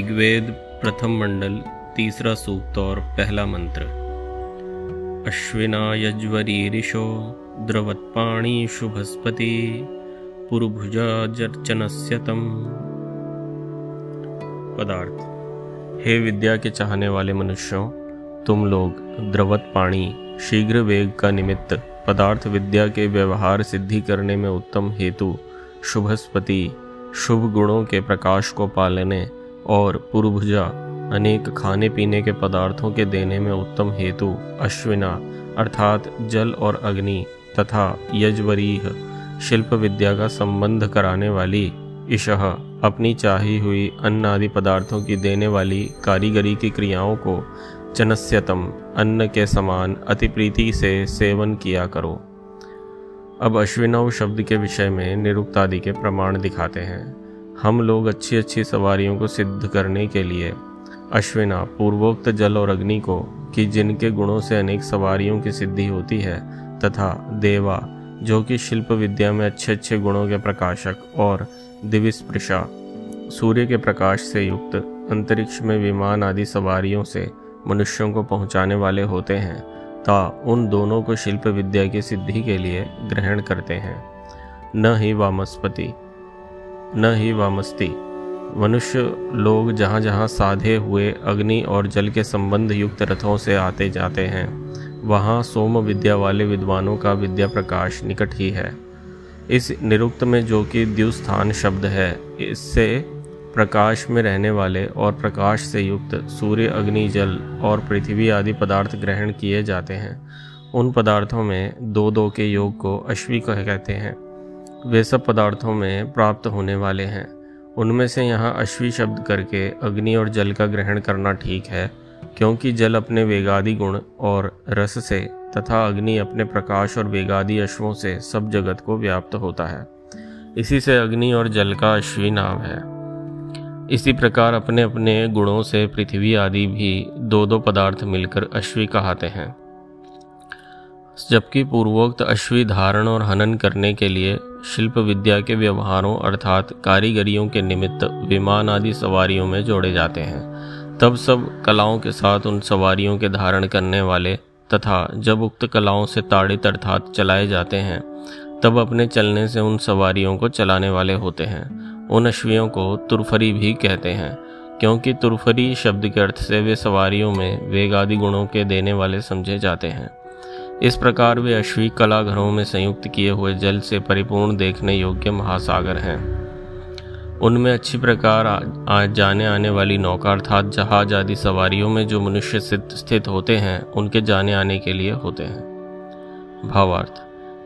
ऋग्वेद प्रथम मंडल, तीसरा सूक्त और पहला मंत्र। अश्विना यज्वरीरिशो द्रवत्पाणी शुभस्पति, पुरुभुजा जर्चनस्य तम। पदार्थ। हे विद्या के चाहने वाले मनुष्यों, तुम लोग द्रवत पाणी शीघ्र वेग का निमित्त पदार्थ विद्या के व्यवहार सिद्धि करने में उत्तम हेतु शुभस्पति, शुभ गुणों के प्रकाश को पालने और पुरुभुजा अनेक खाने पीने के पदार्थों के देने में उत्तम हेतु अश्विना अर्थात जल और अग्नि तथा यजवरीह शिल्प विद्या का संबंध कराने वाली ईशह अपनी चाही हुई अन्न आदि पदार्थों की देने वाली कारीगरी की क्रियाओं को चनस्यतम अन्न के समान, अति प्रीति से सेवन किया करो। अब अश्विनव शब्द के विषय में निरुक्त आदि के प्रमाण दिखाते हैं। हम लोग अच्छी अच्छी सवारियों को सिद्ध करने के लिए अश्विना पूर्वोक्त जल और अग्नि को, कि जिनके गुणों से अनेक सवारियों की सिद्धि होती है, तथा देवा, जो कि शिल्प विद्या में अच्छे अच्छे गुणों के प्रकाशक और दिविस्पृशा, सूर्य के प्रकाश से युक्त अंतरिक्ष में विमान आदि सवारियों से मनुष्यों को पहुँचाने वाले होते हैं, ता उन दोनों को शिल्प विद्या की सिद्धि के लिए ग्रहण करते हैं। न ही वामस्पति न ही वामस्ती। मनुष्य लोग जहाँ जहाँ साधे हुए अग्नि और जल के संबंध युक्त रथों से आते जाते हैं, वहाँ सोम विद्या वाले विद्वानों का विद्या प्रकाश निकट ही है। इस निरुक्त में जो कि द्युस्थान शब्द है, इससे प्रकाश में रहने वाले और प्रकाश से युक्त सूर्य, अग्नि, जल और पृथ्वी आदि पदार्थ ग्रहण किए जाते हैं। उन पदार्थों में दो दो के योग को अश्वी कह कहते हैं। वे सब पदार्थों में प्राप्त होने वाले हैं। उनमें से यहाँ अश्वी शब्द करके अग्नि और जल का ग्रहण करना ठीक है, क्योंकि जल अपने वेगादि गुण और रस से तथा अग्नि अपने प्रकाश और वेगादि अश्वों से सब जगत को व्याप्त होता है। इसी से अग्नि और जल का अश्वी नाम है। इसी प्रकार अपने अपने गुणों से पृथ्वी आदि भी दो दो पदार्थ मिलकर अश्वी कहते हैं। जबकि पूर्वोक्त अश्वी धारण और हनन करने के लिए शिल्प विद्या के व्यवहारों अर्थात कारीगरियों के निमित्त विमान आदि सवारियों में जोड़े जाते हैं। तब सब कलाओं के साथ उन सवारियों के धारण करने वाले तथा जब उक्त कलाओं से ताड़ित अर्थात चलाए जाते हैं, तब अपने चलने से उन सवारियों को चलाने वाले होते हैं। उन अश्वियों को तुरफरी भी कहते हैं, क्योंकि तुरफरी शब्द के अर्थ से वे सवारियों में वेग आदि गुणों के देने वाले समझे जाते हैं। इस प्रकार वे अश्वी कला घरों में संयुक्त किए हुए जल से परिपूर्ण देखने योग्य महासागर हैं। उनमें अच्छी प्रकार आ जाने आने वाली नौका अर्थात जहाज़ आदि सवारियों में जो मनुष्य स्थित होते हैं, उनके जाने आने के लिए होते हैं। भावार्थ,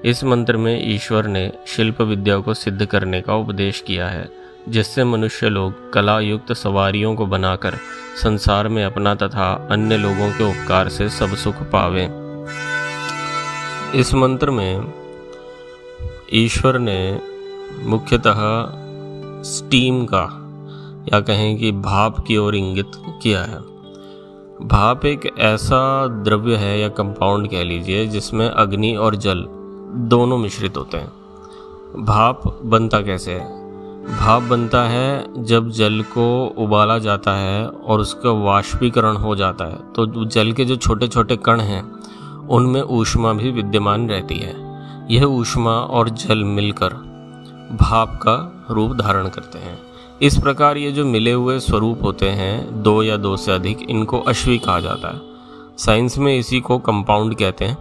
इस मंत्र में ईश्वर ने शिल्प विद्या को सिद्ध करने का उपदेश किया है, जिससे मनुष्य लोग कला युक्त सवारियों को बनाकर संसार में अपना तथा अन्य लोगों के उपकार से सब सुख पावे। इस मंत्र में ईश्वर ने मुख्यतः स्टीम का, या कहें कि भाप की ओर इंगित किया है। भाप एक ऐसा द्रव्य है या कंपाउंड कह लीजिए, जिसमें अग्नि और जल दोनों मिश्रित होते हैं। भाप बनता कैसे है? भाप बनता है जब जल को उबाला जाता है और उसका वाष्पीकरण हो जाता है। तो जल के जो छोटे छोटे कण हैं उनमें ऊष्मा भी विद्यमान रहती है। यह ऊष्मा और जल मिलकर भाप का रूप धारण करते हैं। इस प्रकार ये जो मिले हुए स्वरूप होते हैं, दो या दो से अधिक, इनको अश्वी कहा जाता है। साइंस में इसी को कंपाउंड कहते हैं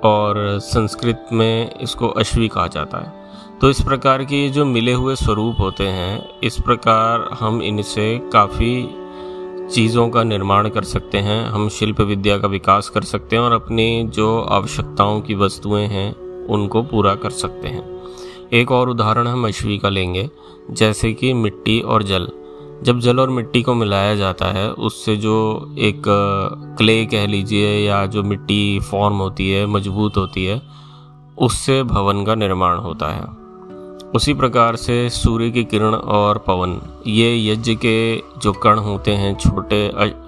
और संस्कृत में इसको अश्वी कहा जाता है। तो इस प्रकार के ये जो मिले हुए स्वरूप होते हैं, इस प्रकार हम इनसे काफ़ी चीज़ों का निर्माण कर सकते हैं, हम शिल्प विद्या का विकास कर सकते हैं और अपनी जो आवश्यकताओं की वस्तुएँ हैं, उनको पूरा कर सकते हैं। एक और उदाहरण हम अश्वी का लेंगे, जैसे कि मिट्टी और जल। जब जल और मिट्टी को मिलाया जाता है, उससे जो एक, क्ले कह लीजिए या जो मिट्टी फॉर्म होती है, मज़बूत होती है, उससे भवन का निर्माण होता है। उसी प्रकार से सूर्य की किरण और पवन, ये यज्ञ के जो कण होते हैं, छोटे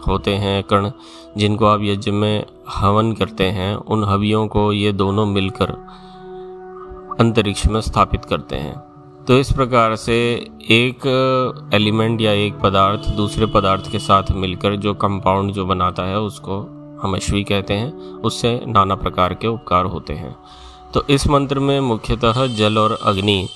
होते हैं कण, जिनको आप यज्ञ में हवन करते हैं, उन हवियों को ये दोनों मिलकर अंतरिक्ष में स्थापित करते हैं। तो इस प्रकार से एक एलिमेंट या एक पदार्थ दूसरे पदार्थ के साथ मिलकर जो कंपाउंड जो बनाता है, उसको हम अश्वी कहते हैं, उससे नाना प्रकार के उपकार होते हैं। तो इस मंत्र में मुख्यतः जल और अग्नि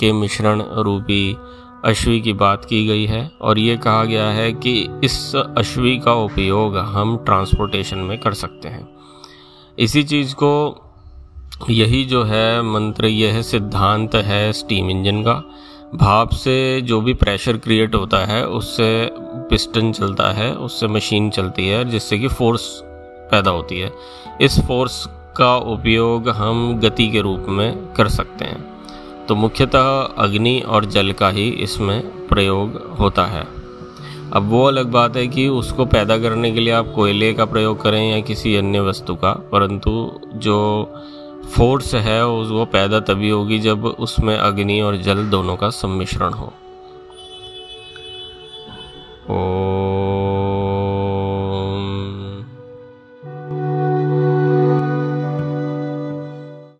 के मिश्रण रूपी अश्वी की बात की गई है और ये कहा गया है कि इस अश्वी का उपयोग हम ट्रांसपोर्टेशन में कर सकते हैं। इसी चीज़ को यही जो है मंत्र, यह सिद्धांत है स्टीम इंजन का। भाप से जो भी प्रेशर क्रिएट होता है, उससे पिस्टन चलता है, उससे मशीन चलती है, जिससे कि फोर्स पैदा होती है। इस फोर्स का उपयोग हम गति के रूप में कर सकते हैं। तो मुख्यतः अग्नि और जल का ही इसमें प्रयोग होता है। अब वो अलग बात है कि उसको पैदा करने के लिए आप कोयले का प्रयोग करें या किसी अन्य वस्तु का, परंतु जो फोर्स है वो पैदा तभी होगी जब उसमें अग्नि और जल दोनों का सम्मिश्रण हो। ओ